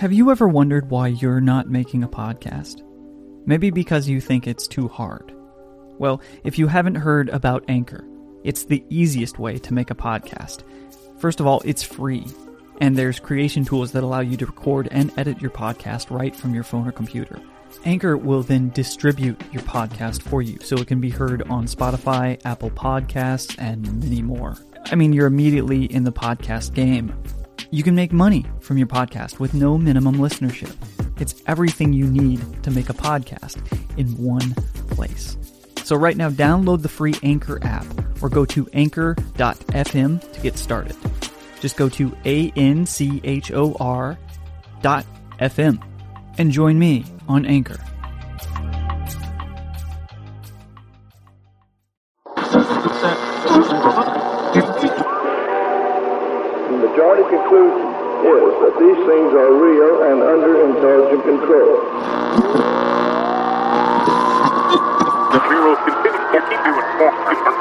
Have you ever wondered why you're not making a podcast? Maybe because you think it's too hard. Well, if you haven't heard about Anchor, it's the easiest way to make a podcast. First of all, it's free, and there's creation tools that allow you to record and edit your podcast right from your phone or computer. Anchor will then distribute your podcast for you so it can be heard on Spotify, Apple Podcasts, and many more. I mean, you're immediately in the podcast game. You can make money from your podcast with no minimum listenership. It's everything you need to make a podcast in one place. So, right now, download the free Anchor app or go to anchor.fm to get started. Just go to A N C H O R dot FM and join me on Anchor. These things are real and under intelligent control. We will continue to keep you informed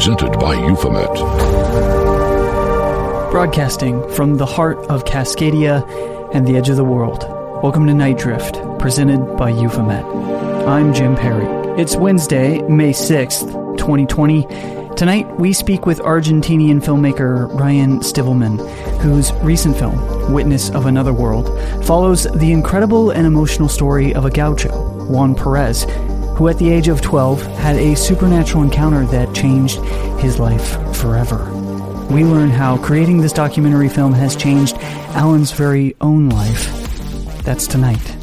presented by Euphomet. Broadcasting from the heart of Cascadia and the edge of the world. Welcome to Night Drift, presented by Euphomet. I'm Jim Perry. It's Wednesday, May 6th, 2020. Tonight, we speak with Argentinian filmmaker Alan Stivelman, whose recent film, Witness of Another World, follows the incredible and emotional story of a gaucho, Juan Perez, who at the age of 12 had a supernatural encounter that changed his life forever. We learn how creating this documentary film has changed Alan's very own life. That's tonight.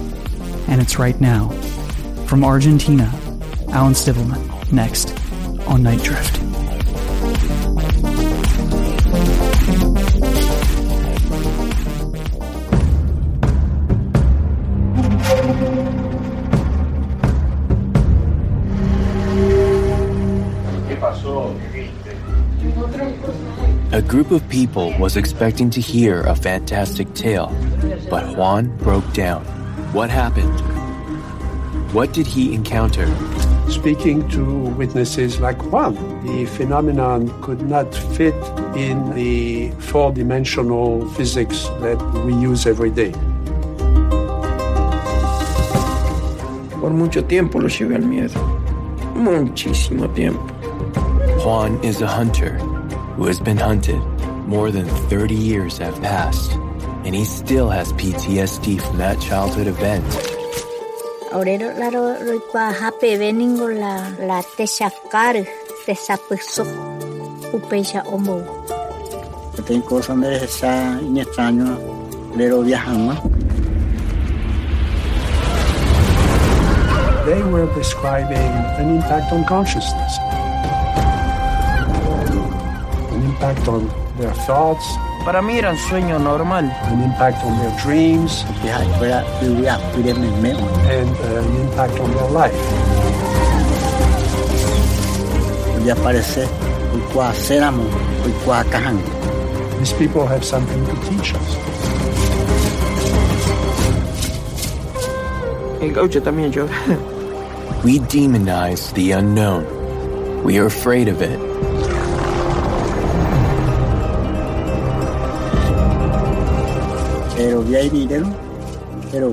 And it's right now. From Argentina, Alan Stivelman, next on Night Drift. Group of people was expecting to hear a fantastic tale, but Juan broke down. What happened? What did he encounter? Speaking to witnesses like Juan, the phenomenon could not fit in the four dimensional physics that we use every day. Por mucho tiempo lo llevé al miedo. Muchísimo tiempo. Juan is a hunter who has been hunted. More than 30 years have passed, and he still has PTSD from that childhood event. Aurero laro roikua hape beningo la la tesakar tesapusok upecha omo. Tem coisa onde está em lero viajando. They were describing an impact on consciousness, impact on their thoughts, Para mí era un sueño normal. an impact on their dreams, Que hay fuera vivía firmemente. and uh, an impact on their life. Podia aparecer o qua seramo, o qua. These people have something to teach us. El gaucho también llora. We demonize the unknown. We are afraid of it. Pero.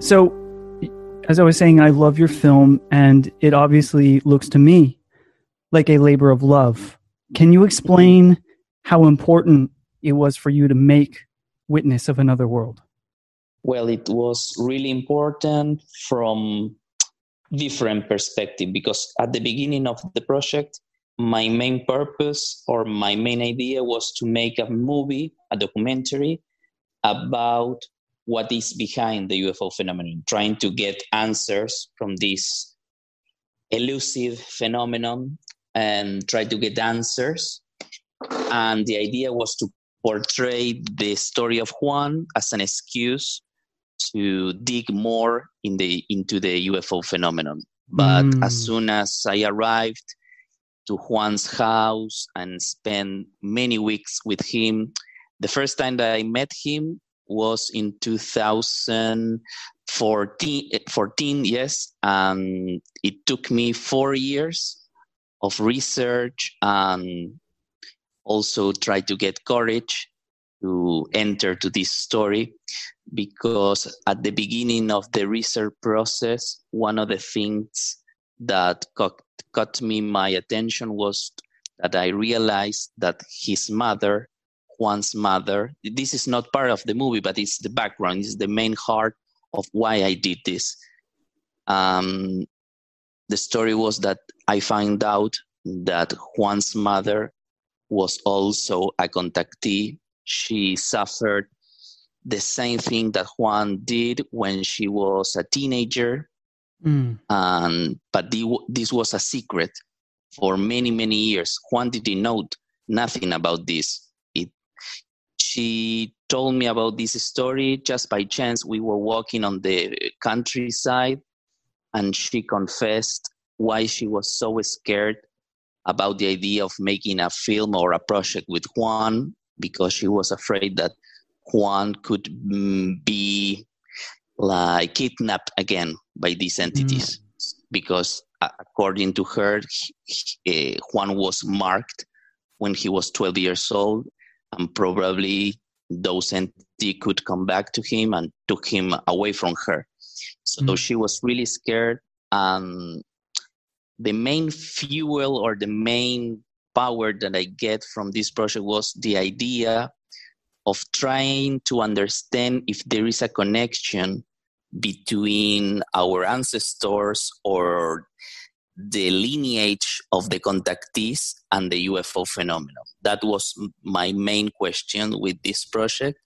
So, as I was saying, I love your film, and it obviously looks to me like a labor of love. Can you explain how important it was for you to make Witness of Another World? Well, it was really important from different perspective because at the beginning of the project, my main purpose or my main idea was to make a movie, a documentary about what is behind the UFO phenomenon, trying to get answers from this elusive phenomenon and try to get answers. And the idea was to portray the story of Juan as an excuse to dig more in the into the UFO phenomenon. But mm. as soon as I arrived to Juan's house and spent many weeks with him, the first time that I met him was in 2014, 14, yes. And it took me four years of research and also try to get courage to enter to this story because at the beginning of the research process one of the things that caught, me my attention was that i realized that his mother juan's mother this is not part of the movie but it's the background it's the main heart of why i did this. Um, the story was that i found out that juan's mother was also a contactee. She suffered the same thing that Juan did when she was a teenager. Mm. Um, but the, this was a secret for many, many years. Juan didn't know nothing about this. It, she told me about this story just by chance. We were walking on the countryside, and she confessed why she was so scared about the idea of making a film or a project with Juan because she was afraid that Juan could mm, be like kidnapped again by these entities mm. because according to her uh, Juan was marked when he was 12 years old and probably those entities could come back to him and took him away from her so mm. she was really scared and the main fuel or the main power that I get from this project was the idea of trying to understand if there is a connection between our ancestors or the lineage of the contactees and the UFO phenomenon. That was my main question with this project.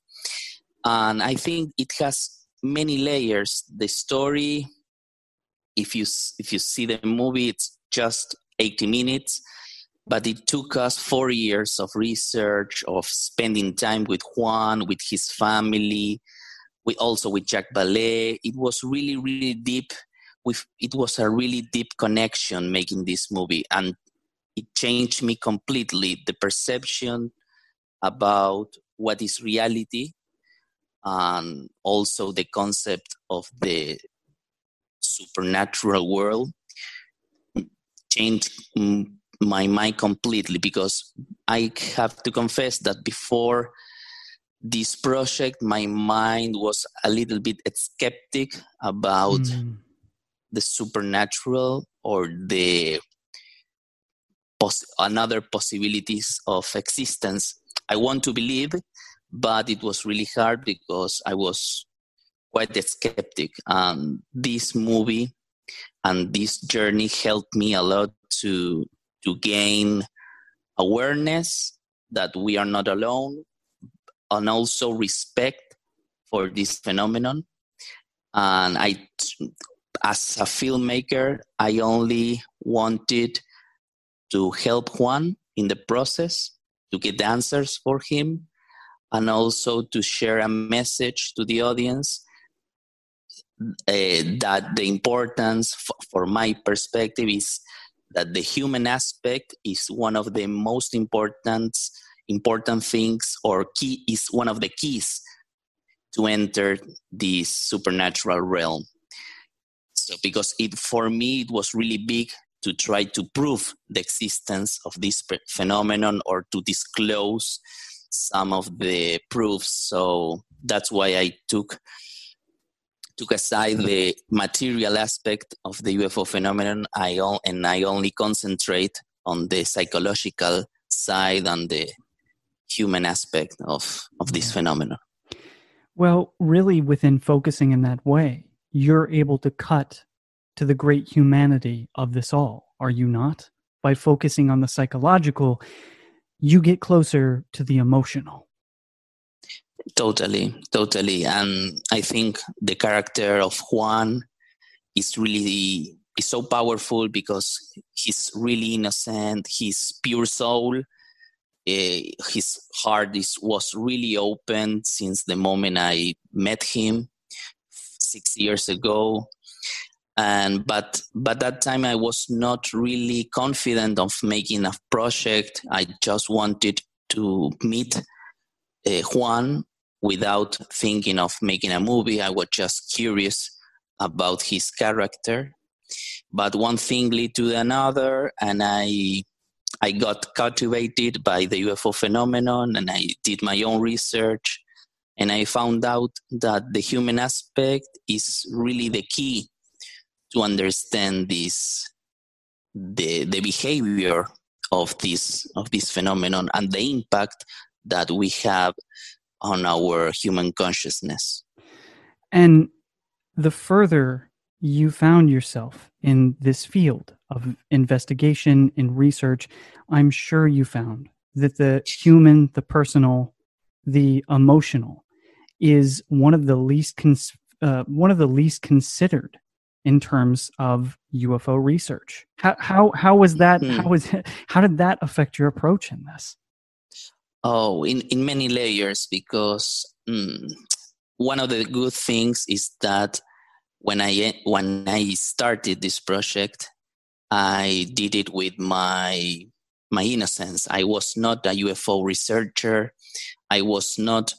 And I think it has many layers. The story, if you if you see the movie, it's just 80 minutes but it took us four years of research of spending time with juan with his family with also with Jacques Vallée it was really really deep. With it was a really deep connection making this movie and it changed me completely the perception about what is reality and also the concept of the supernatural world. Changed my mind completely because I have to confess that before this project, my mind was a little bit skeptic about mm. the supernatural or the pos- another possibilities of existence. I want to believe, but it was really hard because I was quite a skeptic. And this movie and this journey helped me a lot to to gain awareness that we are not alone and also respect for this phenomenon. And i as a filmmaker i only wanted to help juan in the process to get answers for him and also to share a message to the audience uh, that the importance f- for my perspective is that the human aspect is one of the most important important things or key is one of the keys to enter this supernatural realm. So because it for me it was really big to try to prove the existence of this phenomenon or to disclose some of the proofs. So that's why i took took aside the material aspect of the UFO phenomenon, I and I only concentrate on the psychological side and the human aspect of, of this phenomenon. Well, really, within focusing in that way, you're able to cut to the great humanity of this all, are you not? By focusing on the psychological, you get closer to the emotional. Totally, totally. And I think the character of Juan is really is so powerful because he's really innocent, he's pure soul, Uh, his heart is, was really open since the moment I met him six years ago and but but that time i was not really confident of making a project i just wanted to meet uh, juan without thinking of making a movie. I was just curious about his character. But one thing led to another and i i got captivated by the ufo phenomenon and i did my own research and i found out that the human aspect is really the key to understand this the the behavior of this of this phenomenon and the impact that we have on our human consciousness and the further you found yourself in this field of investigation and research i'm sure you found that the human the personal the emotional is one of the least cons- uh, one of the least considered in terms of UFO research. How how how was that? Hmm. How was how did that affect your approach in this? Oh, in in many layers because mm, one of the good things is that when I when I started this project, I did it with my my innocence. I was not a UFO researcher. I was not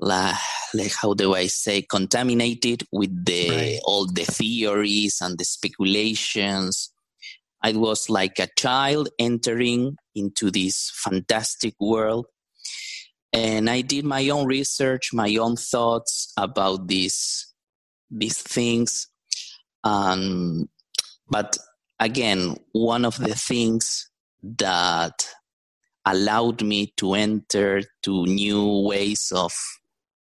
like, like how do I say contaminated with the right. all the theories and the speculations. I was like a child entering into this fantastic world. And I did my own research, my own thoughts about these these things. Um, but again, one of the things that allowed me to enter to new ways of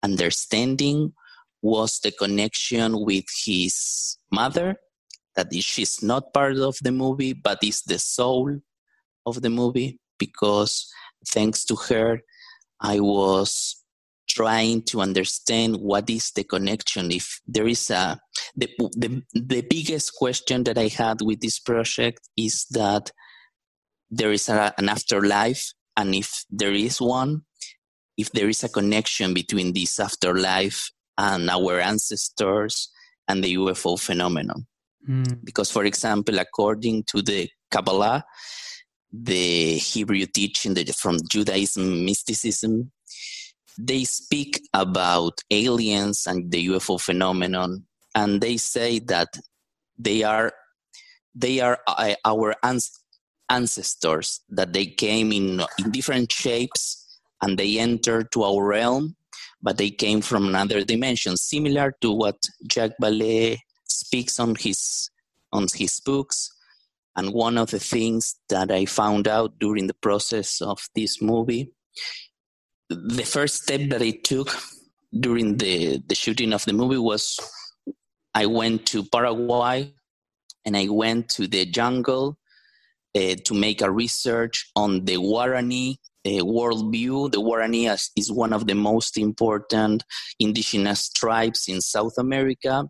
understanding was the connection with his mother that she's not part of the movie but is the soul of the movie because thanks to her i was trying to understand what is the connection if there is a the, the, the biggest question that i had with this project is that there is a, an afterlife and if there is one if there is a connection between this afterlife and our ancestors and the UFO phenomenon. Mm. Because, for example, according to the Kabbalah, the Hebrew teaching from Judaism, mysticism, they speak about aliens and the UFO phenomenon, and they say that they are they are uh, our ancestors that they came in in different shapes and they entered to our realm, but they came from another dimension, similar to what Jacques Vallée speaks on his on his books. And one of the things that I found out during the process of this movie, the first step that I took during the, the shooting of the movie was I went to Paraguay and I went to the jungle uh, to make a research on the Guarani uh, worldview. The Guarani is one of the most important indigenous tribes in South America.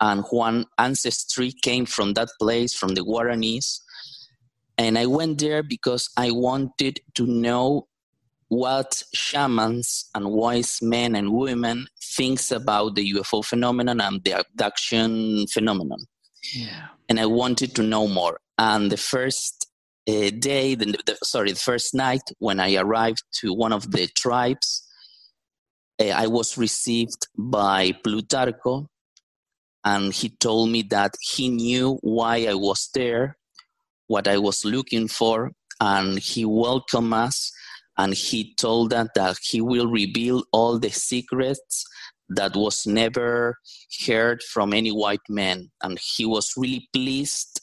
And Juan ancestry came from that place, from the Guaranis. And I went there because I wanted to know what shamans and wise men and women thinks about the UFO phenomenon and the abduction phenomenon. Yeah. And I wanted to know more. And the first uh, day, the, the, sorry, the first night when I arrived to one of the tribes, uh, I was received by Plutarco, and he told me that he knew why I was there, what I was looking for, and he welcomed us. And he told us that he will reveal all the secrets that was never heard from any white man. And he was really pleased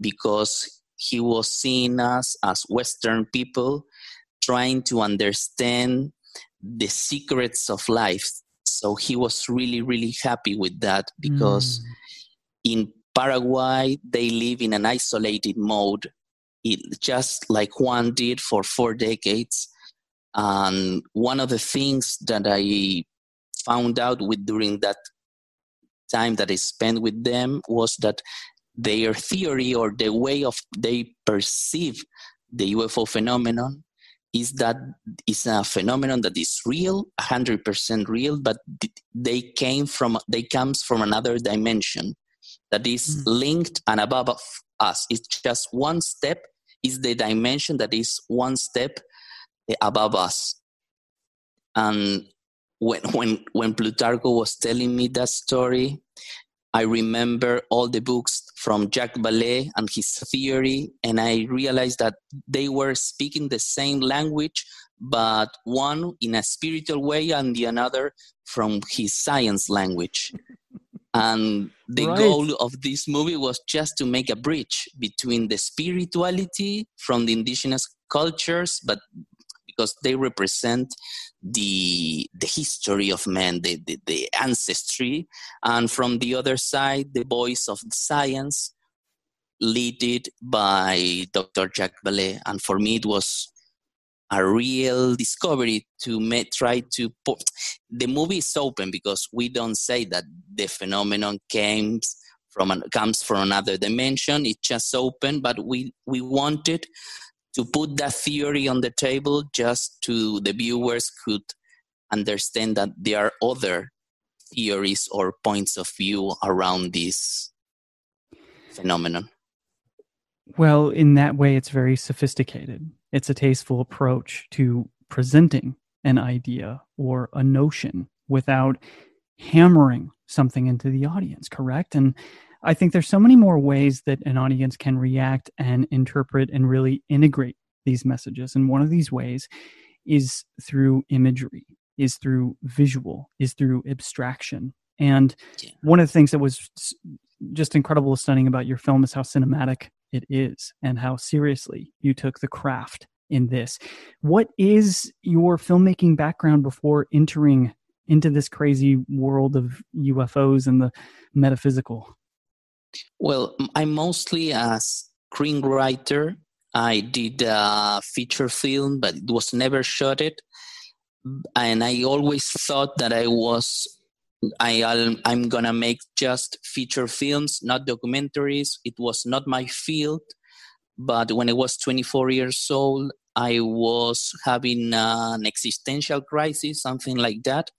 because he was seeing us as Western people trying to understand the secrets of life. So he was really, really happy with that because mm. in Paraguay, they live in an isolated mode, it, just like Juan did for four decades. And one of the things that I found out with during that time that I spent with them was that their theory or the way of they perceive the UFO phenomenon is that is a phenomenon that is real 100% real but they came from they comes from another dimension that is mm. linked and above us it's just one step is the dimension that is one step above us and when when when plutarco was telling me that story I remember all the books from Jacques Vallée and his theory, and I realized that they were speaking the same language, but one in a spiritual way and the another from his science language. and the right. goal of this movie was just to make a bridge between the spirituality from the indigenous cultures, but because they represent the the history of man, the, the, the ancestry, and from the other side, the voice of science, led by Dr. Jacques Vallée. And for me, it was a real discovery to make, try to put the movie is open because we don't say that the phenomenon came from an, comes from another dimension it's just open but we we wanted to put that theory on the table just to the viewers could understand that there are other theories or points of view around this phenomenon. Well in that way it's very sophisticated. It's a tasteful approach to presenting an idea or a notion without hammering something into the audience correct? And I think there's so many more ways that an audience can react and interpret and really integrate these messages. And one of these ways is through imagery, is through visual, is through abstraction. And one of the things that was just incredible stunning about your film is how cinematic it is and how seriously you took the craft in this. What is your filmmaking background before entering into this crazy world of UFOs and the metaphysical? Well, I'm mostly a screenwriter. I did a feature film, but it was never shot it. And I always thought that I was I I'm gonna make just feature films, not documentaries. It was not my field. But when I was 24 years old, I was having an existential crisis, something like that.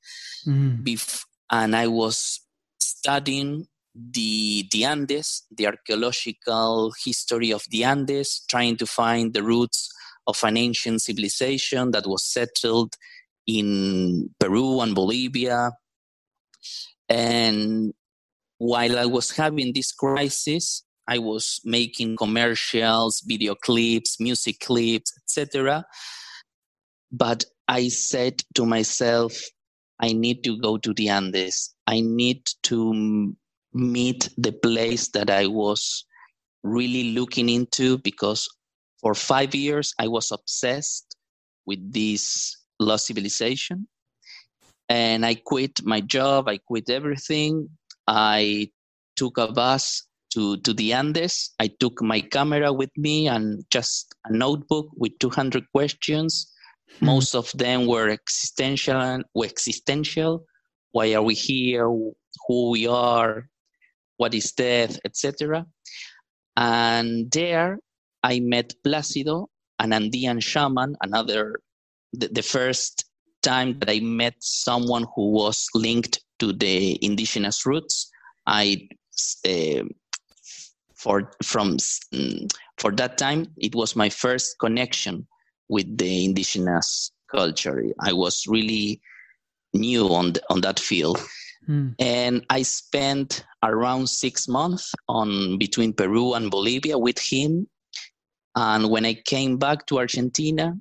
Mm. Bef- and I was studying the, the Andes, the archaeological history of the Andes, trying to find the roots of an ancient civilization that was settled in Peru and Bolivia. And while I was having this crisis, I was making commercials, video clips, music clips, etc. But I said to myself, I need to go to the Andes. I need to meet the place that I was really looking into because for five years I was obsessed with this lost civilization. And I quit my job, I quit everything. I took a bus to, to the Andes. I took my camera with me and just a notebook with 200 questions. Hmm. Most of them were existential, were existential. Why are we here? Who we are? What is death, etc. And there I met Placido, an Andean shaman, another, the, the first time that I met someone who was linked to the indigenous roots. I, uh, for, from, mm, for that time, it was my first connection with the indigenous culture. I was really new on, the, on that field. Hmm. And I spent around six months on between Peru and Bolivia with him. And when I came back to Argentina,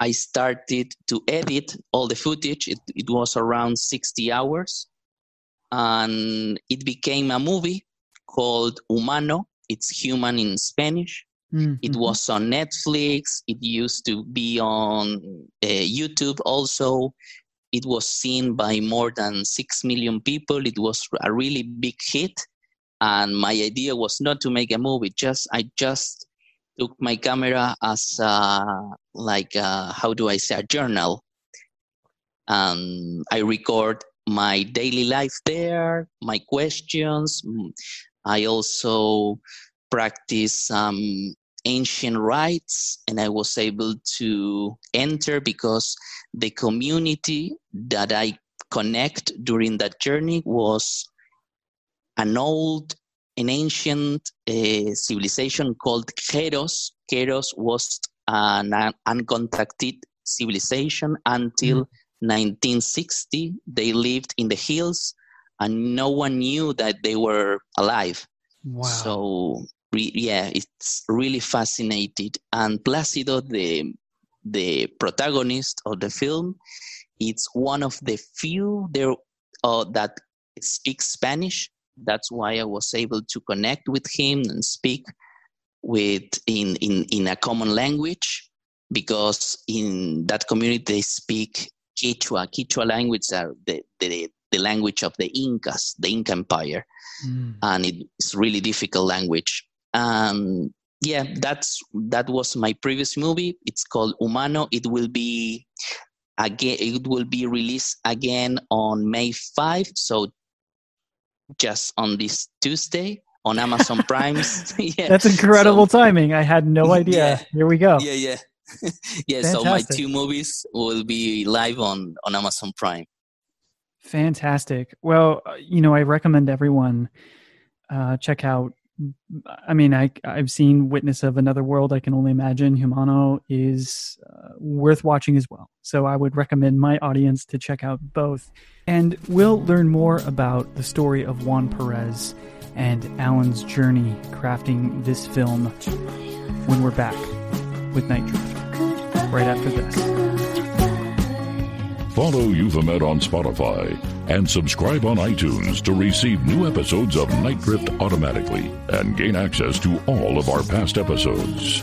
I started to edit all the footage. It, it was around 60 hours. And it became a movie called Humano. It's human in Spanish. Mm-hmm. It was on Netflix. It used to be on uh, YouTube also it was seen by more than 6 million people. It was a really big hit. And my idea was not to make a movie, just I just took my camera as a, like a, how do I say a journal. And I record my daily life there, my questions. Mm, I also practice um, ancient rites, and I was able to enter because the community that I connect during that journey was an old, an ancient uh, civilization called Keros. Keros was an uncontacted civilization until mm-hmm. 1960. They lived in the hills, and no one knew that they were alive. Wow. So re- yeah, it's really fascinated. And Placido, the the protagonist of the film, it's one of the few there uh, that speaks Spanish. That's why I was able to connect with him and speak with in in in a common language because in that community they speak Quechua. Quechua language are the, the, the language of the Incas, the Inca Empire, mm. and it's really difficult language. Um, yeah, that's that was my previous movie. It's called Humano. It will be again. It will be released again on May five. So just on this Tuesday on Amazon Prime. yeah. That's incredible so, timing. I had no idea. Yeah, Here we go. Yeah, yeah. yeah, Fantastic. so my two movies will be live on on Amazon Prime. Fantastic. Well, uh, you know, I recommend everyone uh, check out. I mean, I I've seen Witness of Another World. I can only imagine Humano is uh, worth watching as well. So I would recommend my audience to check out both. And we'll learn more about the story of Juan Perez and Alan's journey crafting this film when we're back with Night Drift right after this. Follow Euphomet on Spotify and subscribe on iTunes to receive new episodes of Night Drift automatically and gain access to all of our past episodes.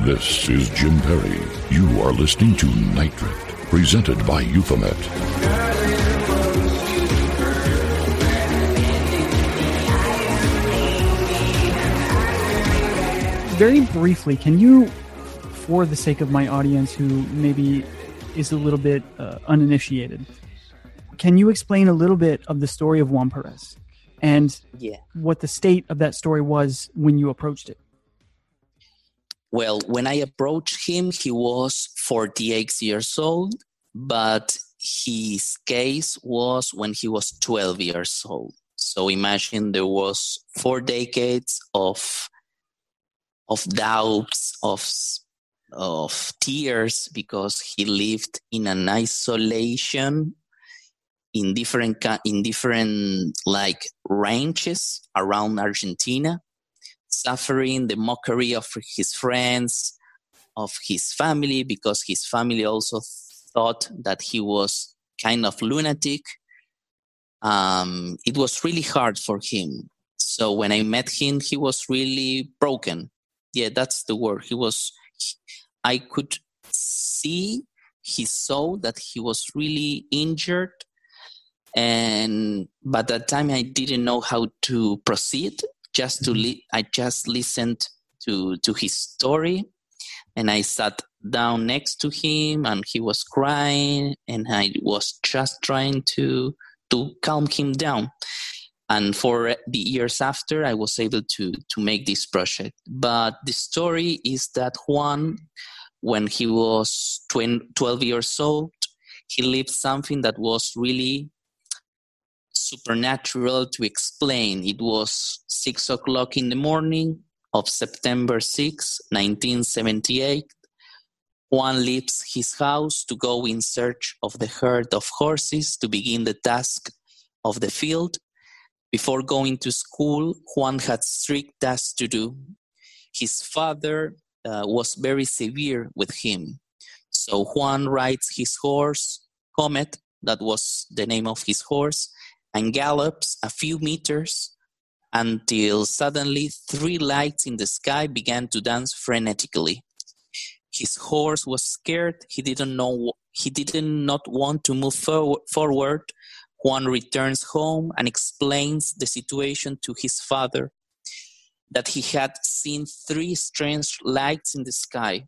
This is Jim Perry. You are listening to Night Drift, presented by Euphomet. Very briefly, can you, for the sake of my audience who maybe is a little bit uh, uninitiated, can you explain a little bit of the story of Juan Perez and yeah. what the state of that story was when you approached it? Well, when I approached him, he was 48 years old, but his case was when he was 12 years old. So imagine there was four decades of of doubts, of of tears because he lived in an isolation in different in different like ranches around Argentina suffering the mockery of his friends, of his family, because his family also thought that he was kind of lunatic. Um, it was really hard for him. So when I met him, he was really broken. Yeah, that's the word. He was, I could see he saw that he was really injured and by that time i didn't know how to proceed just to mm-hmm. li- i just listened to to his story and i sat down next to him and he was crying and i was just trying to to calm him down. And for the years after i was able to to make this project. But the story is that juan when he was 20, 12 years old he lived something that was really supernatural to explain it was six o'clock in the morning of september 6 1978 Juan leaves his house to go in search of the herd of horses to begin the task of the field before going to school, Juan had strict tasks to do. His father uh, was very severe with him. So Juan rides his horse, Comet, that was the name of his horse, and gallops a few meters until suddenly three lights in the sky began to dance frenetically. His horse was scared. He didn't know. He did not want to move forward Juan returns home and explains the situation to his father that he had seen three strange lights in the sky.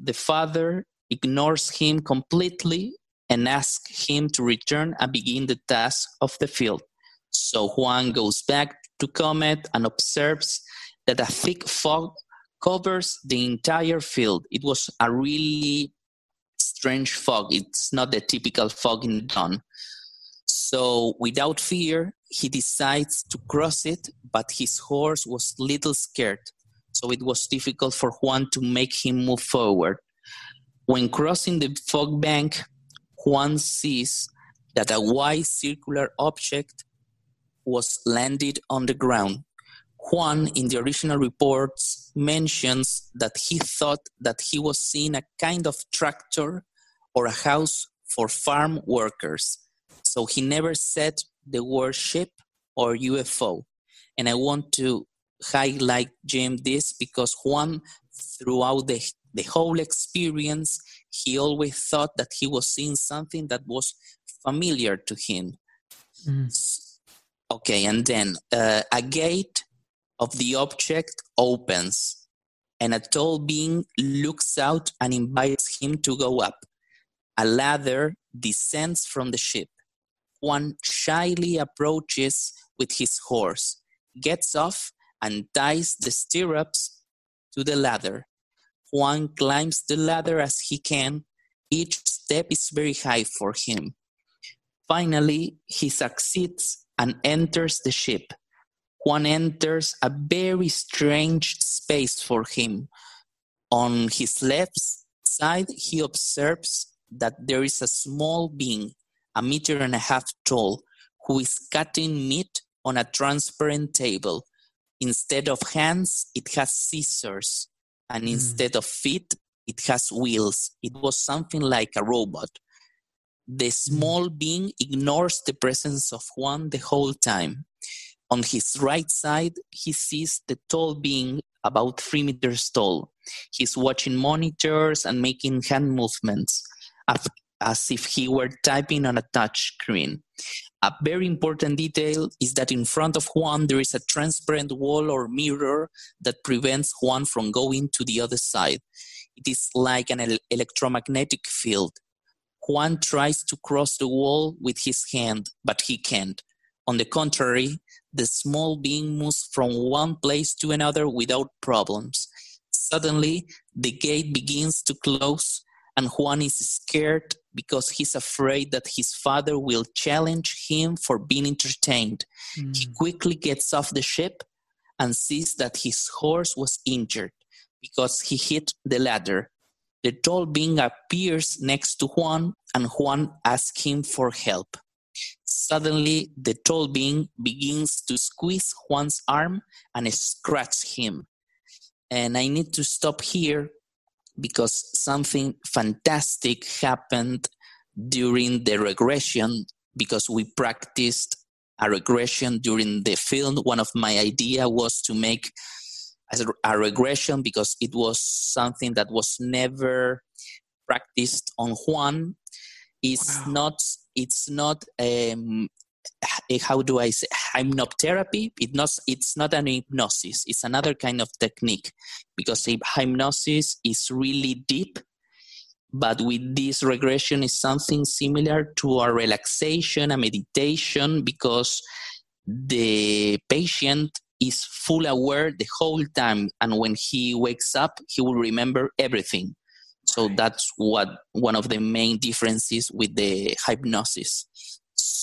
The father ignores him completely and asks him to return and begin the task of the field. So Juan goes back to Comet and observes that a thick fog covers the entire field. It was a really strange fog. It's not the typical fog in dawn. So, without fear, he decides to cross it, but his horse was little scared, so it was difficult for Juan to make him move forward. When crossing the fog bank, Juan sees that a white circular object was landed on the ground. Juan, in the original reports, mentions that he thought that he was seeing a kind of tractor or a house for farm workers so he never said the word ship or UFO. And I want to highlight Jim this because Juan, throughout the, the whole experience, he always thought that he was seeing something that was familiar to him. Mm. Okay, and then uh, a gate of the object opens, and a tall being looks out and invites him to go up. A ladder descends from the ship. Juan shyly approaches with his horse, gets off, and ties the stirrups to the ladder. Juan climbs the ladder as he can. Each step is very high for him. Finally, he succeeds and enters the ship. Juan enters a very strange space for him. On his left side, he observes that there is a small being a meter and a half tall, who is cutting meat on a transparent table. Instead of hands, it has scissors, and mm. instead of feet, it has wheels. It was something like a robot. The hmm. small being ignores the presence of Juan the whole time. On his right side, he sees the tall being about three meters tall. He's watching monitors and making hand movements as if he were typing on a touch screen. A very important detail is that in front of Juan there is a transparent wall or mirror that prevents Juan from going to the other side. It is like an el- electromagnetic field. Juan tries to cross the wall with his hand, but he can't. On the contrary, the small being moves from one place to another without problems. Suddenly, the gate begins to close, and Juan is scared because he's afraid that his father will challenge him for being entertained. Mm. He quickly gets off the ship and sees that his horse was injured because he hit the ladder. The tall being appears next to Juan, and Juan asks him for help. Suddenly, the tall being begins to squeeze Juan's arm and scratch him. And I need to stop here because something fantastic happened during the regression because we practiced a regression during the film one of my idea was to make a regression because it was something that was never practiced on Juan it's wow. not it's not um, how do I say hypnotherapy? It not it's not an hypnosis. It's another kind of technique because hypnosis is really deep, but with this regression is something similar to a relaxation, a meditation, because the patient is full aware the whole time, and when he wakes up, he will remember everything. So that's what one of the main differences with the hypnosis.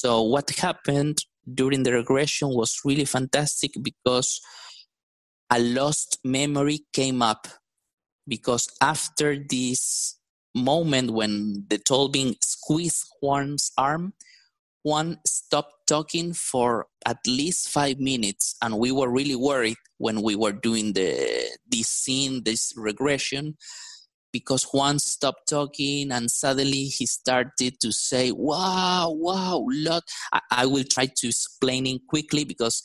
So what happened during the regression was really fantastic because a lost memory came up because after this moment when the tall being squeezed Juan's arm, Juan stopped talking for at least five minutes, and we were really worried when we were doing the this scene, this regression, because Juan stopped talking and suddenly he started to say, wow, wow, lot. I, I will try to explain it quickly because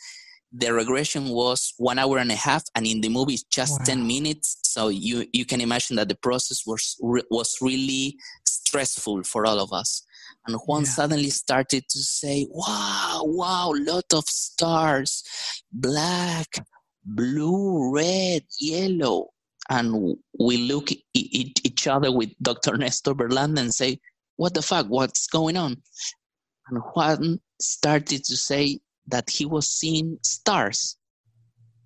the regression was one hour and a half and in the movie just wow. 10 minutes so you you can imagine that the process was was really stressful for all of us and juan yeah. suddenly started to say wow wow lot of stars black blue red yellow and we look at each other with Dr. Nestor Berlanda and say, "What the fuck? What's going on?" And Juan started to say that he was seeing stars.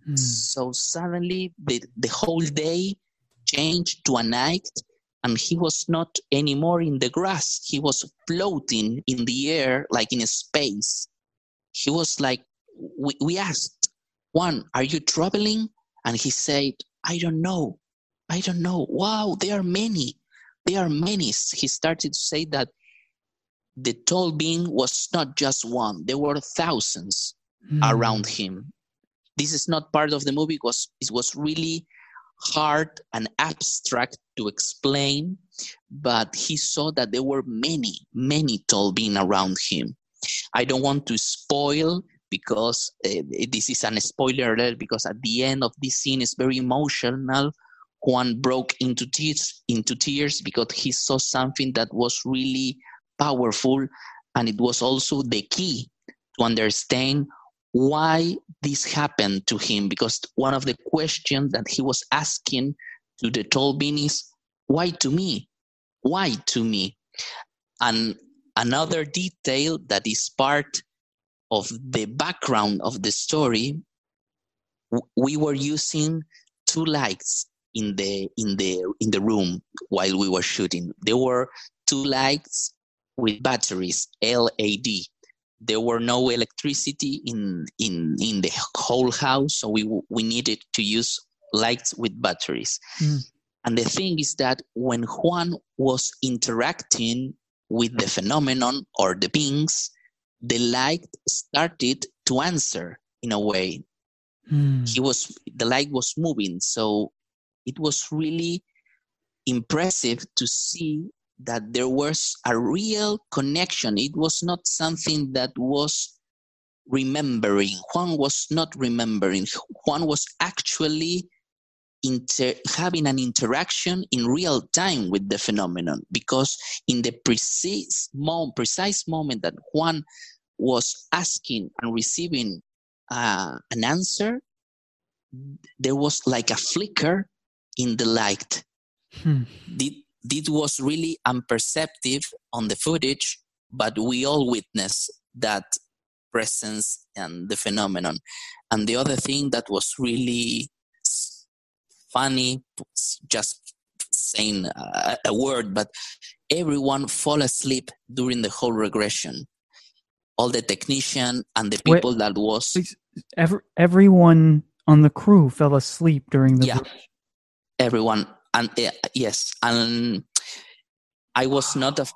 Mm. So suddenly, the, the whole day changed to a night, and he was not anymore in the grass. He was floating in the air, like in space. He was like, we, we asked, Juan, are you traveling? And he said, I don't know. I don't know. Wow, there are many. There are many. He started to say that the tall being was not just one, there were thousands mm. around him. This is not part of the movie because it was really hard and abstract to explain, but he saw that there were many, many tall beings around him. I don't want to spoil because uh, this is an spoiler alert because at the end of this scene is very emotional. Juan broke into tears into tears because he saw something that was really powerful. And it was also the key to understand why this happened to him. Because one of the questions that he was asking to the Tolbin is why to me? Why to me? And another detail that is part of the background of the story we were using two lights in the in the in the room while we were shooting. There were two lights with batteries, LED. There were no electricity in in in the whole house, so we we needed to use lights with batteries. Mm. And the thing is that when Juan was interacting with the phenomenon or the beings, the light started to answer in a way. Mm. He was the light was moving, so it was really impressive to see that there was a real connection. It was not something that was remembering. Juan was not remembering. Juan was actually inter- having an interaction in real time with the phenomenon because in the precise, mo- precise moment that Juan was asking and receiving uh, an answer, there was like a flicker in the light. Hmm. This, was really unperceptive on the footage, but we all witnessed that presence and the phenomenon. And the other thing that was really funny, just saying a, a word, but everyone fall asleep during the whole regression. All the technician and the people Wait, that was every, everyone on the crew fell asleep during the yeah. everyone and uh, yes and i was not a,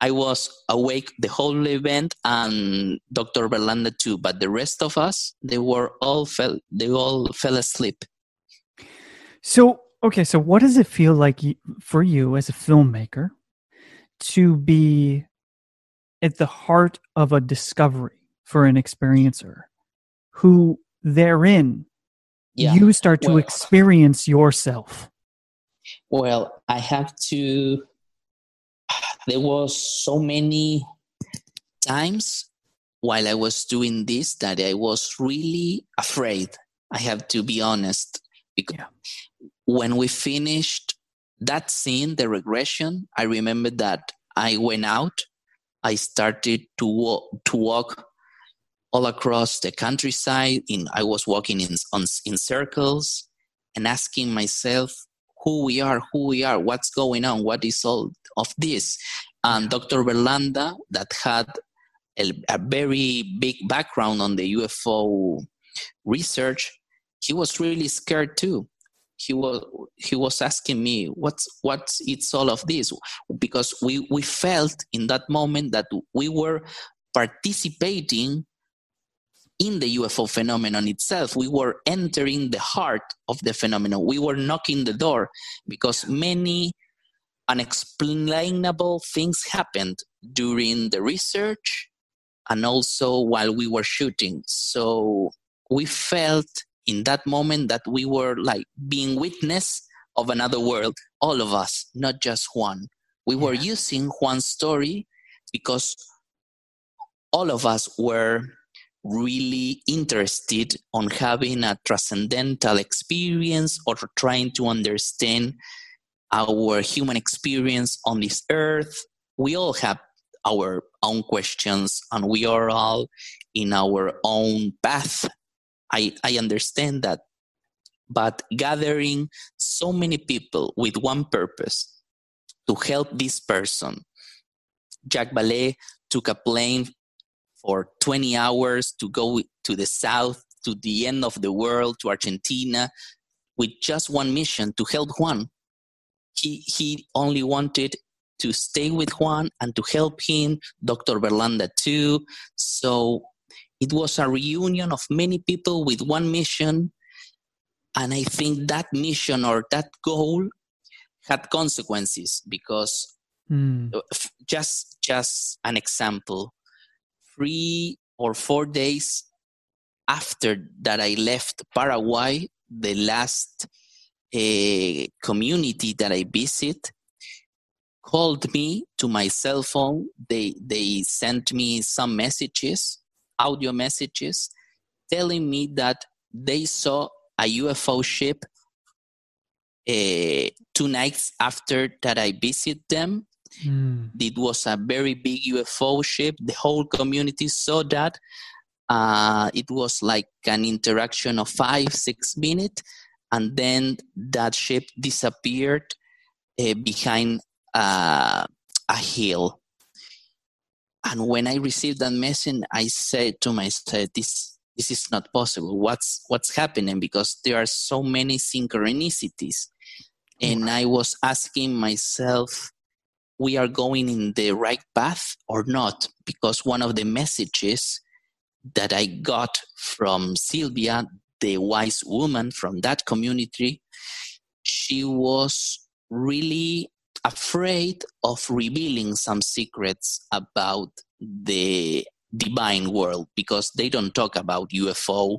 i was awake the whole event and dr berlanda too but the rest of us they were all fell they all fell asleep. So okay so what does it feel like for you as a filmmaker to be at the heart of a discovery for an experiencer who therein yeah. you start to well, experience yourself well i have to there was so many times while I was doing this that I was really afraid. I have to be honest. Because yeah. when we finished that scene, the regression, I remember that I went out. I started to walk, to walk all across the countryside. In I was walking in on, in circles and asking myself who we are, who we are, what's going on, what is all of this. And Dr. Berlanda, that had a, a very big background on the UFO research, he was really scared too. He was he was asking me what's what's it's all of this because we we felt in that moment that we were participating in the UFO phenomenon itself. We were entering the heart of the phenomenon. We were knocking the door because many unexplainable things happened during the research and also while we were shooting. So we felt in that moment that we were like being witness of another world, all of us, not just Juan. We were using Juan's story because all of us were really interested on having a transcendental experience or trying to understand our human experience on this earth. We all have our own questions and we are all in our own path. I, I understand that. But gathering so many people with one purpose to help this person. Jacques Vallée took a plane for 20 hours to go to the south, to the end of the world, to Argentina, with just one mission to help Juan. He, he only wanted to stay with Juan and to help him, Dr. Berlanda too. So it was a reunion of many people with one mission. And I think that mission or that goal had consequences because mm. just just an example three or four days after that I left Paraguay, the last uh, community that I visit called me to my cell phone. They they sent me some messages, audio messages, telling me that they saw a UFO ship uh, two nights after that I visit them Mm. It was a very big UFO ship. The whole community saw that. Uh, it was like an interaction of five, six minutes, and then that ship disappeared uh, behind uh, a hill. And when I received that message, I said to myself, "This this is not possible. What's what's happening? Because there are so many synchronicities." And I was asking myself, we are going in the right path or not because one of the messages that i got from sylvia the wise woman from that community she was really afraid of revealing some secrets about the divine world because they don't talk about ufo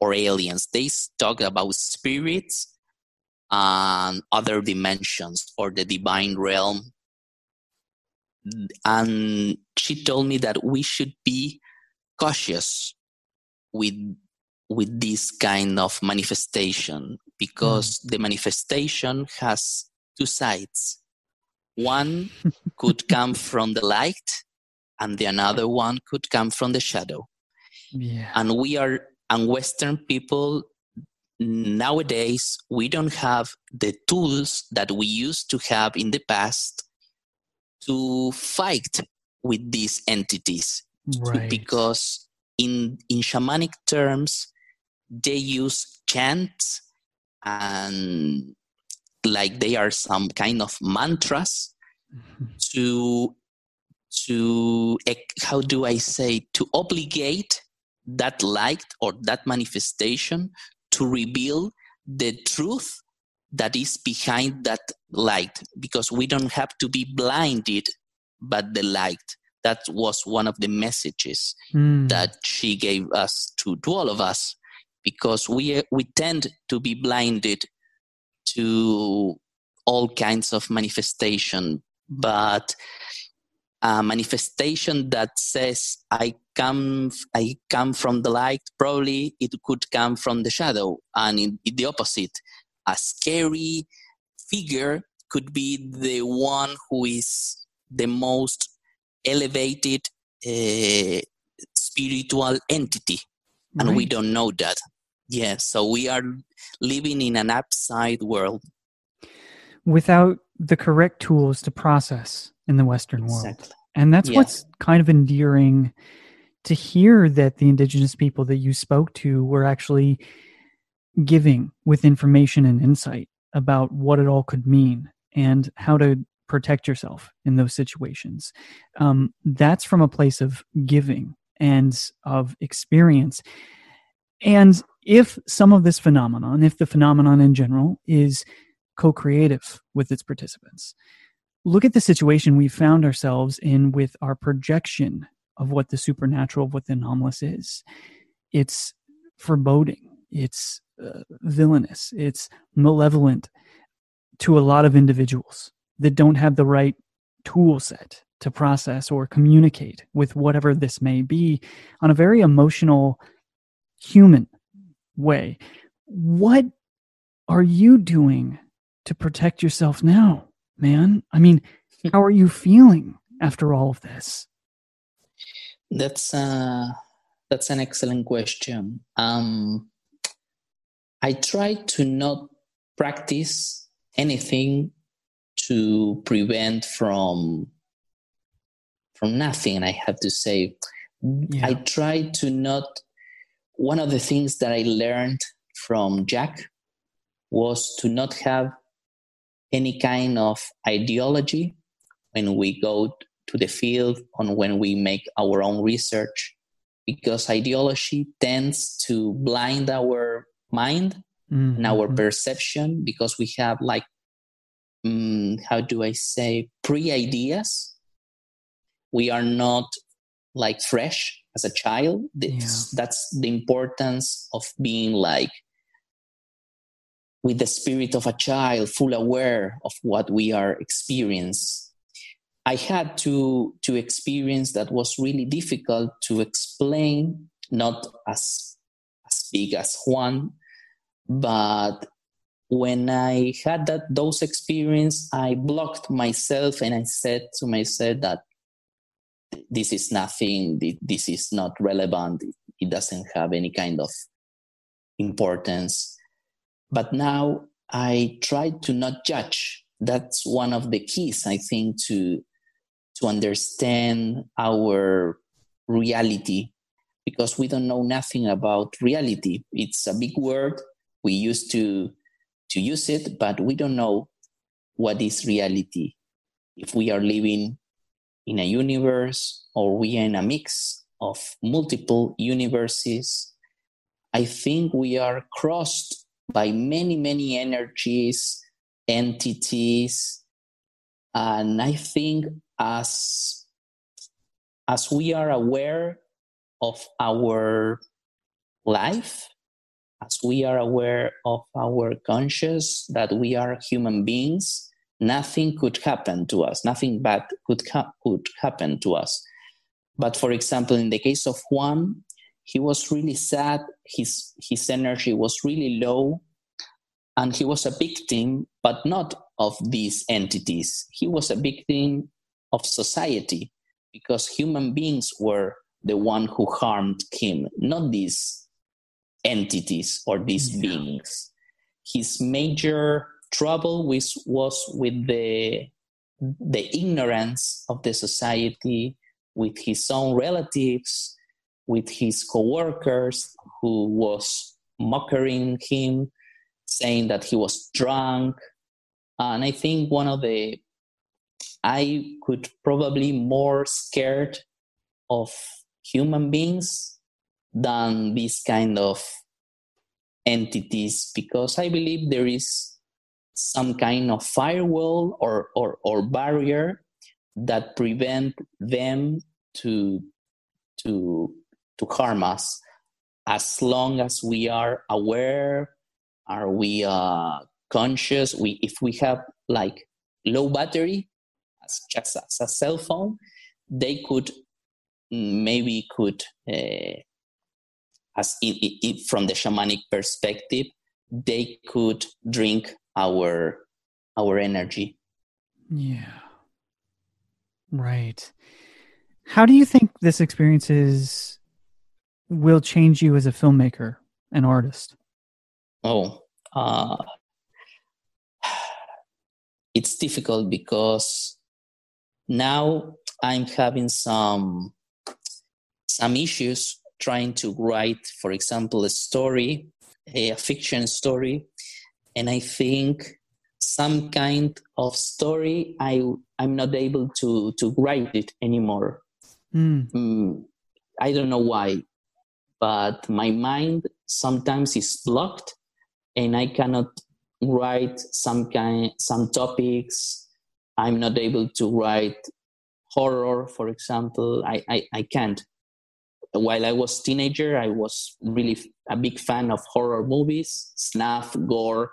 or aliens. They talk about spirits and other dimensions or the divine realm. And she told me that we should be cautious with with this kind of manifestation because mm. the manifestation has two sides one could come from the light and the another one could come from the shadow yeah. and we are and western people nowadays we don't have the tools that we used to have in the past to fight with these entities right. because in in shamanic terms they use chants and like they are some kind of mantras mm-hmm. to to how do i say to obligate that light or that manifestation to reveal the truth that is behind that light because we don't have to be blinded by the light that was one of the messages mm. that she gave us to, to all of us because we we tend to be blinded to all kinds of manifestation but a manifestation that says I come I come from the light, probably it could come from the shadow, and in, in the opposite, a scary figure could be the one who is the most elevated uh, spiritual entity, and Right. we don't know that. Yeah, so we are living in an upside world. without the correct tools to process in the Western world. Exactly. And that's what's kind of endearing to hear that the indigenous people that you spoke to were actually giving with information and insight about what it all could mean and how to protect yourself in those situations. Um, that's from a place of giving and of experience. And if some of this phenomenon, if the phenomenon in general is co creative with its participants, look at the situation we found ourselves in with our projection of what the supernatural, of what the anomalous is. It's foreboding, it's uh, villainous, it's malevolent to a lot of individuals that don't have the right tool set to process or communicate with whatever this may be on a very emotional, human way. What are you doing to protect yourself now, man? I mean, how are you feeling after all of this? That's uh, that's an excellent question. Um, I try to not practice anything to prevent from from nothing. I have to say, I try to not. One of the things that I learned from Jacques was to not have any kind of ideology when we go to the field and when we make our own research because ideology tends to blind our mind Mm-hmm. and our perception because we have like mm, how do i say pre ideas we are not like fresh as a child that's, that's the importance of being like with the spirit of a child full aware of what we are experiencing i had to to experience that was really difficult to explain not as as big as juan but when i had that those experience i blocked myself and i said to myself that this is nothing this is not relevant it, doesn't have any kind of importance. But now i try to not judge. That's one of the keys i think to to understand our reality because we don't know nothing about reality. It's a big word we used to to use it but we don't know what is reality. If we are living in a universe or we are in a mix of multiple universes i think we are crossed by many many energies entities and i think as as we are aware of our life as we are aware of our conscious that we are human beings nothing could happen to us. Nothing bad could, ha- could happen to us. But for example in the case of juan he was really sad. His his energy was really low. And he was a victim but not of these entities. He was a victim of society because human beings were the one who harmed him not these entities or these yeah. beings. His major trouble was, was with the the ignorance of the society with his own relatives with his co-workers who was mocking him saying that he was drunk. And i think one of the i could probably more scared of human beings than these kind of entities because i believe there is some kind of firewall or, or, or barrier that prevent them to to to harm us. As long as we are aware are we uh, conscious we if we have like low battery as just as a cell phone they could maybe could uh, as from the shamanic perspective they could drink our our energy. Yeah. Right. How do you think this experience is will change you as a filmmaker an artist? Oh uh, it's difficult because now i'm having some some issues trying to write, for example, a story, a fiction story, and I think some kind of story I I'm not able to to write it anymore. Mm. Mm, I don't know why, but my mind sometimes is blocked, and I cannot write some kind some topics. I'm not able to write horror, for example. I I, I can't while I was teenager, I was really a big fan of horror movies, snuff, gore.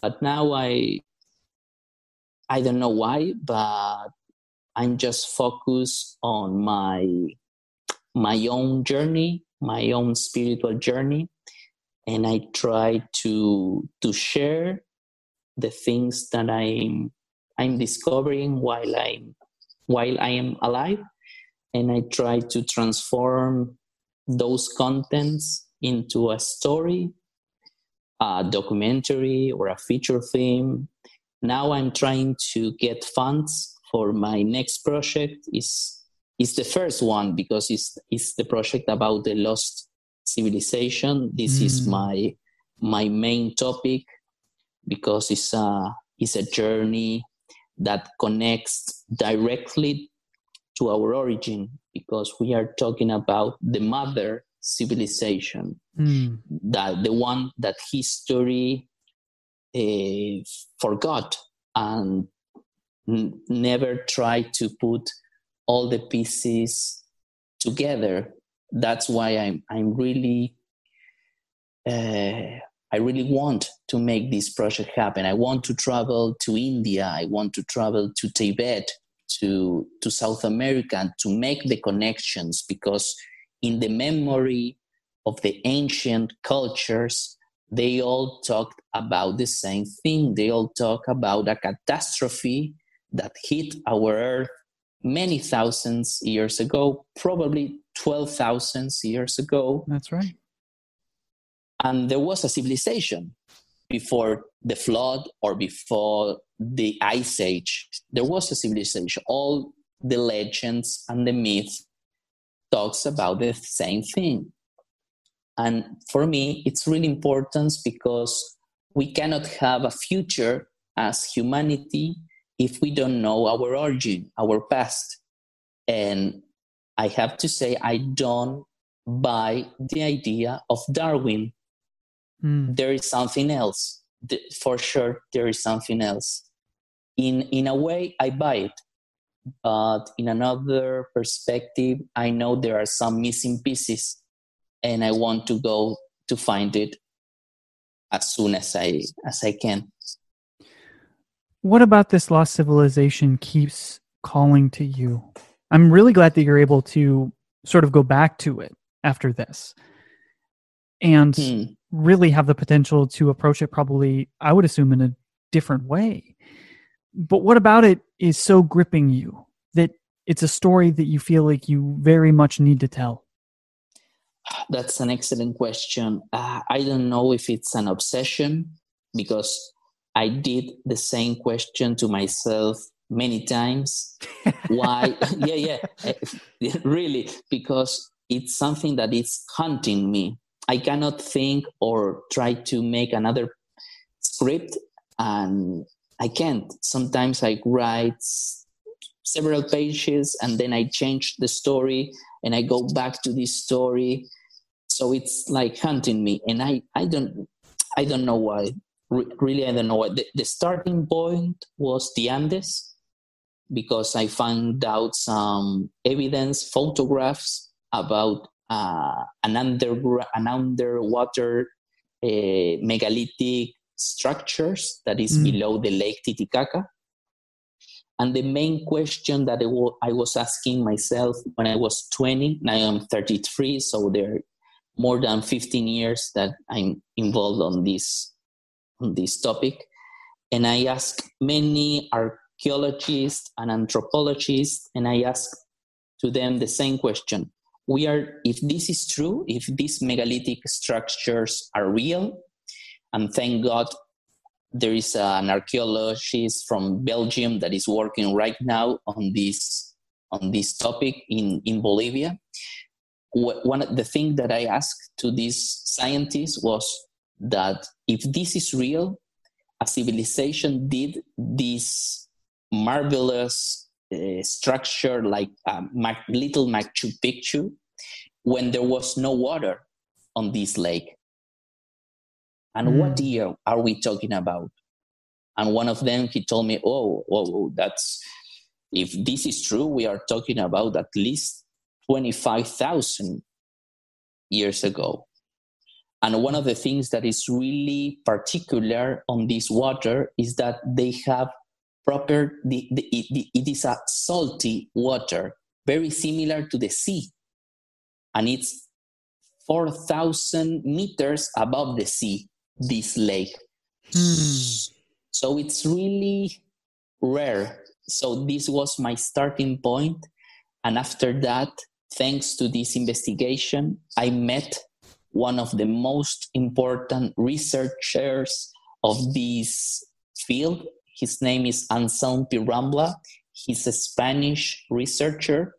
But now I, I don't know why, but I'm just focused on my my own journey, my own spiritual journey, and I try to to share the things that I'm I'm discovering while I'm while I am alive and I try to transform those contents into a story, a documentary, or a feature film. Now I'm trying to get funds for my next project. is is the first one because it's it's the project about the lost civilization. This mm. is my my main topic because it's a it's a journey that connects directly to our origin because we are talking about the mother civilization. Mm. that the one that history uh, forgot and n- never tried to put all the pieces together. That's why i'm i'm really uh, i really want to make this project happen. I want to travel to india. I want to travel to tibet to, to South America and to make the connections because in the memory of the ancient cultures, they all talked about the same thing. They all talk about a catastrophe that hit our earth many thousands years ago, probably 12,000 years ago. That's right. And there was a civilization before the flood or before the ice age there was a civilization. All the legends and the myths talks about the same thing. And for me it's really important because we cannot have a future as humanity if we don't know our origin our past. And i have to say i don't buy the idea of darwin Mm. There is something else. For sure, there is something else. In in a way, I buy it, but in another perspective, I know there are some missing pieces, and I want to go to find it as soon as I as I can. What about this lost civilization keeps calling to you? I'm really glad that you're able to sort of go back to it after this. And hmm really have the potential to approach it probably i would assume in a different way. But what about it is so gripping you that it's a story that you feel like you very much need to tell? That's an excellent question. Uh, i don't know if it's an obsession because i did the same question to myself many times. Why? Yeah yeah. Really because it's something that is haunting me I cannot think or try to make another script, and I can't. Sometimes I write several pages and then I change the story and I go back to this story. So it's like hunting me, and I I don't I don't know why. Re- really, I don't know why. The, the starting point was the Andes because I found out some evidence, photographs about uh, an, under, an underwater uh, megalithic structures that is mm. below the lake Titicaca. And the main question that I was asking myself when I was 20, now I'm 33, so there are more than 15 years that I'm involved on this on this topic. And I asked many archaeologists and anthropologists, and I asked to them the same question. We are, if this is true, if these megalithic structures are real, and thank God there is an archaeologist from Belgium that is working right now on this on this topic in, in Bolivia. One of the thing that I asked to these scientists was that if this is real, a civilization did this marvelous uh, structure like a little Machu Picchu when there was no water on this lake. And mm. what year are we talking about? And one of them, he told me, oh, oh, that's, if this is true, we are talking about at least 25,000 years ago. And one of the things that is really particular on this water is that they have proper, the, the, it, it is a salty water, very similar to the sea. And it's 4,000 meters above the sea this lake. Hmm. So it's really rare. So this was my starting point. And after that, thanks to this investigation, I met one of the most important researchers of this field. His name is Anselm Pi Rambla. He's a Spanish researcher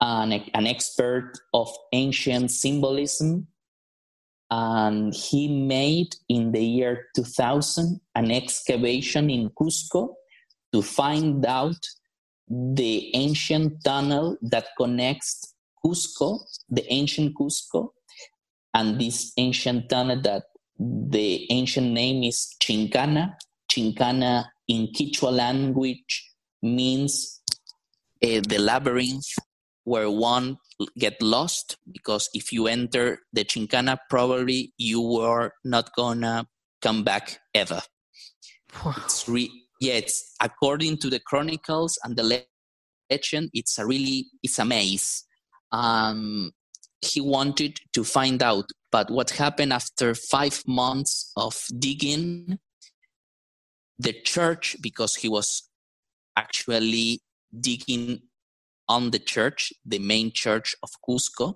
and an expert of ancient symbolism and he made in the year 2000 an excavation in Cusco to find out the ancient tunnel that connects Cusco, the ancient Cusco, and this ancient tunnel that the ancient name is Chincana. Chincana in Quechua language means uh, the labyrinth where one get lost because if you enter the Chincana, probably you are not gonna come back ever. it's re- yeah, it's according to the chronicles and the legend, it's a really it's a maze. Um, he wanted to find out, but what happened after five months of digging? The church, because he was actually digging on the church, the main church of Cusco,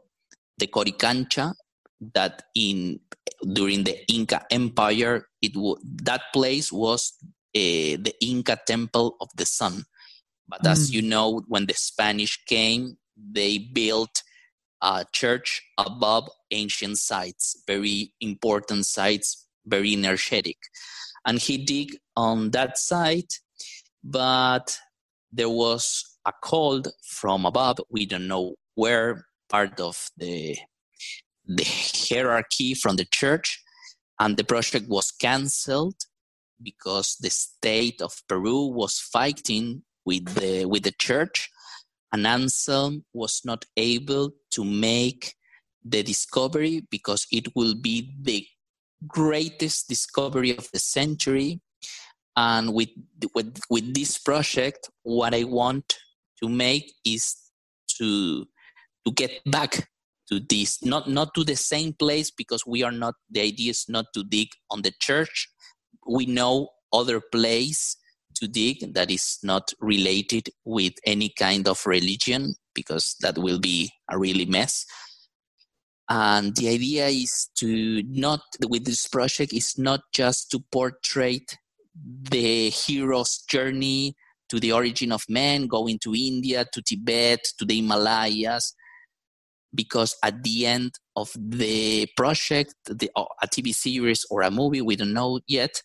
the Coricancha, that in during the Inca Empire, it w- that place was uh, the Inca temple of the sun. But mm. as you know, when the Spanish came, they built a church above ancient sites, very important sites, very energetic. And he dig on that site, but there was a call from above. We don't know where part of the the hierarchy from the church, and the project was cancelled because the state of Peru was fighting with the with the church, and Anselm was not able to make the discovery because it will be the greatest discovery of the century. And with with with this project, what I want to make is to to get back to this not not to the same place because we are not the idea is not to dig on the church we know other place to dig that is not related with any kind of religion because that will be a really mess and the idea is to not with this project is not just to portray the hero's journey to the origin of man, going to India, to Tibet, to the Himalayas, because at the end of the project, the, a TV series or a movie, we don't know yet,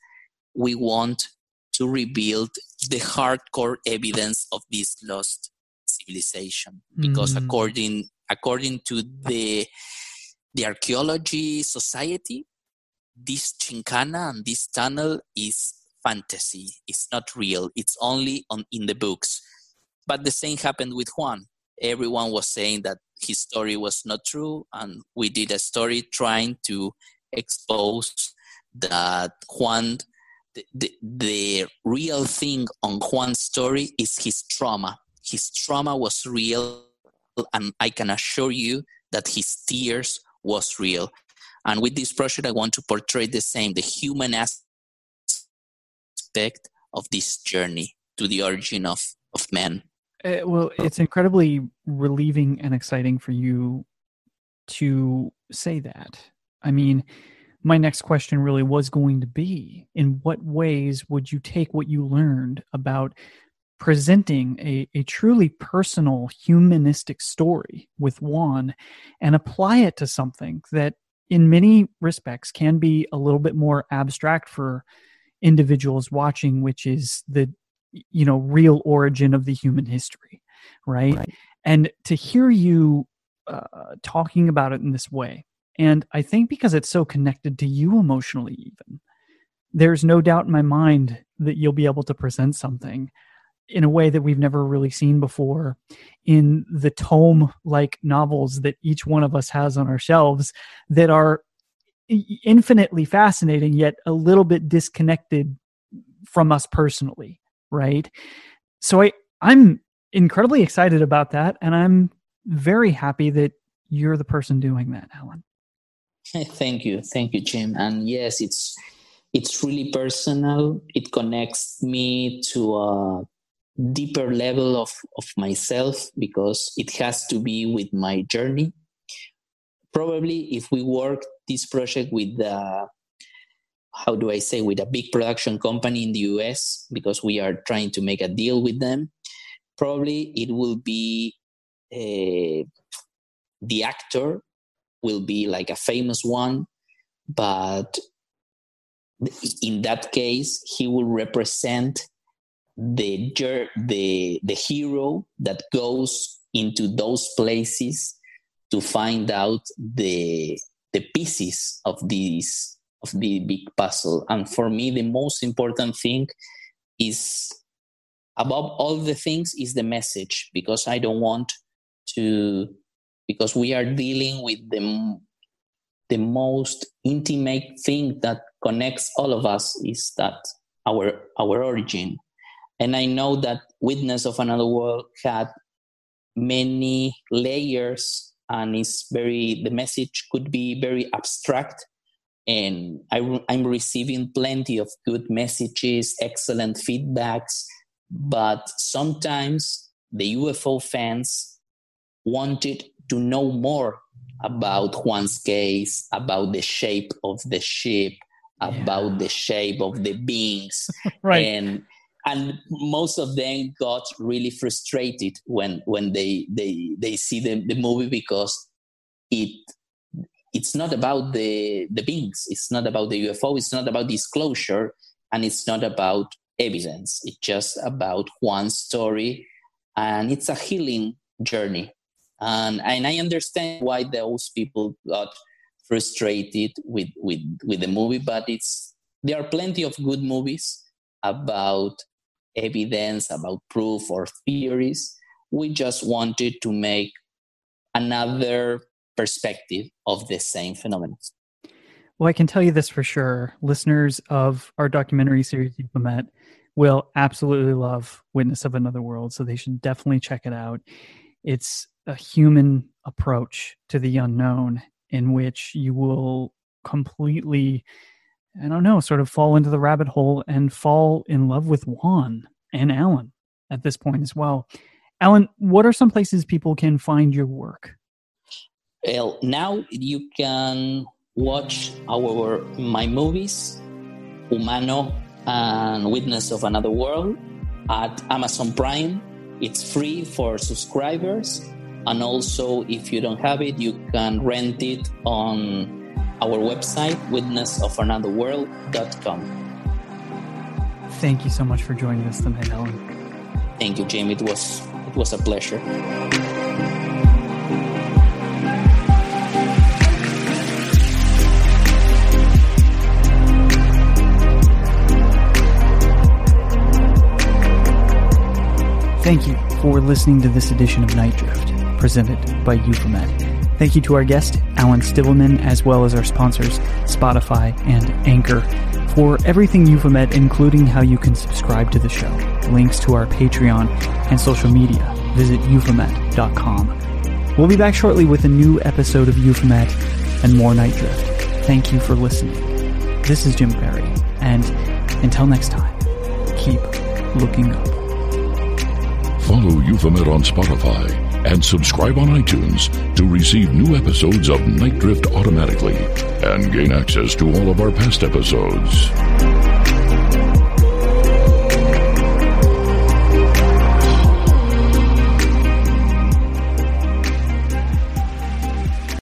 we want to rebuild the hardcore evidence of this lost civilization. Because mm. according according to the the archaeology society, this chincana and this tunnel is fantasy. It's not real. It's only on in the books. But the same happened with Juan. Everyone was saying that his story was not true, and we did a story trying to expose that Juan the, the, the real thing on Juan's story is his trauma. His trauma was real, and I can assure you that his tears was real. And with this project, I want to portray the same, the human aspect of this journey to the origin of, of man. Uh, well, it's incredibly relieving and exciting for you to say that. I mean, my next question really was going to be in what ways would you take what you learned about presenting a, a truly personal humanistic story with Juan and apply it to something that in many respects can be a little bit more abstract for individuals watching which is the you know real origin of the human history right, right. and to hear you uh, talking about it in this way and i think because it's so connected to you emotionally even there's no doubt in my mind that you'll be able to present something in a way that we've never really seen before in the tome like novels that each one of us has on our shelves that are infinitely fascinating yet a little bit disconnected from us personally right? So i i'm incredibly excited about that and i'm very happy that you're the person doing that alan. Thank you. Thank you jim. And yes it's it's really personal. It connects me to a deeper level of, of myself because it has to be with my journey probably if we work this project with the how do I say with a big production company in the US because we are trying to make a deal with them. Probably it will be uh, the actor will be like a famous one, but in that case he will represent the the the hero that goes into those places to find out the the pieces of this of the big puzzle. And for me the most important thing is above all the things is the message because i don't want to because we are dealing with the the most intimate thing that connects all of us is that our our origin and i know that witness of another world had many layers and it's very the message could be very abstract. And I, i'm receiving plenty of good messages excellent feedbacks but sometimes the ufo fans wanted to know more about juan's case about the shape of the ship yeah. about the shape of the beings. Right. And and most of them got really frustrated when when they they they see the, the movie because it it's not about the the beings. It's not about the ufo it's not about disclosure. And it's not about evidence. It's just about one story. And it's a healing journey. And and i understand why those people got frustrated with with with the movie but it's there are plenty of good movies about evidence, about proof or theories. We just wanted to make another perspective of the same phenomenon. Well, I can tell you this for sure. Listeners of our documentary series, Euphomet, will absolutely love Witness of Another World, so they should definitely check it out. It's a human approach to the unknown in which you will completely I don't know, sort of fall into the rabbit hole and fall in love with Juan and Alan at this point as well. Alan, what are some places people can find your work? Well, now you can watch our my movies, Humano and Witness of Another World, at Amazon Prime. It's free for subscribers, and also if you don't have it, you can rent it on our website, witnessofanotherworld.com. Thank you so much for joining us tonight, Alan. Thank you, Jamie. It was it was a pleasure. Thank you for listening to this edition of Night Drift, presented by Euphomet. Thank you to our guest, Alan Stivelman, as well as our sponsors, Spotify and Anchor, For everything Euphomet, including how you can subscribe to the show, links to our Patreon, and social media, visit euphomet.com. We'll be back shortly with a new episode of Euphomet and more Night Drift. Thank you for listening. This is Jim Perry, and until next time, keep looking up. Follow Euphomet on Spotify and subscribe on iTunes to receive new episodes of Night Drift automatically and gain access to all of our past episodes.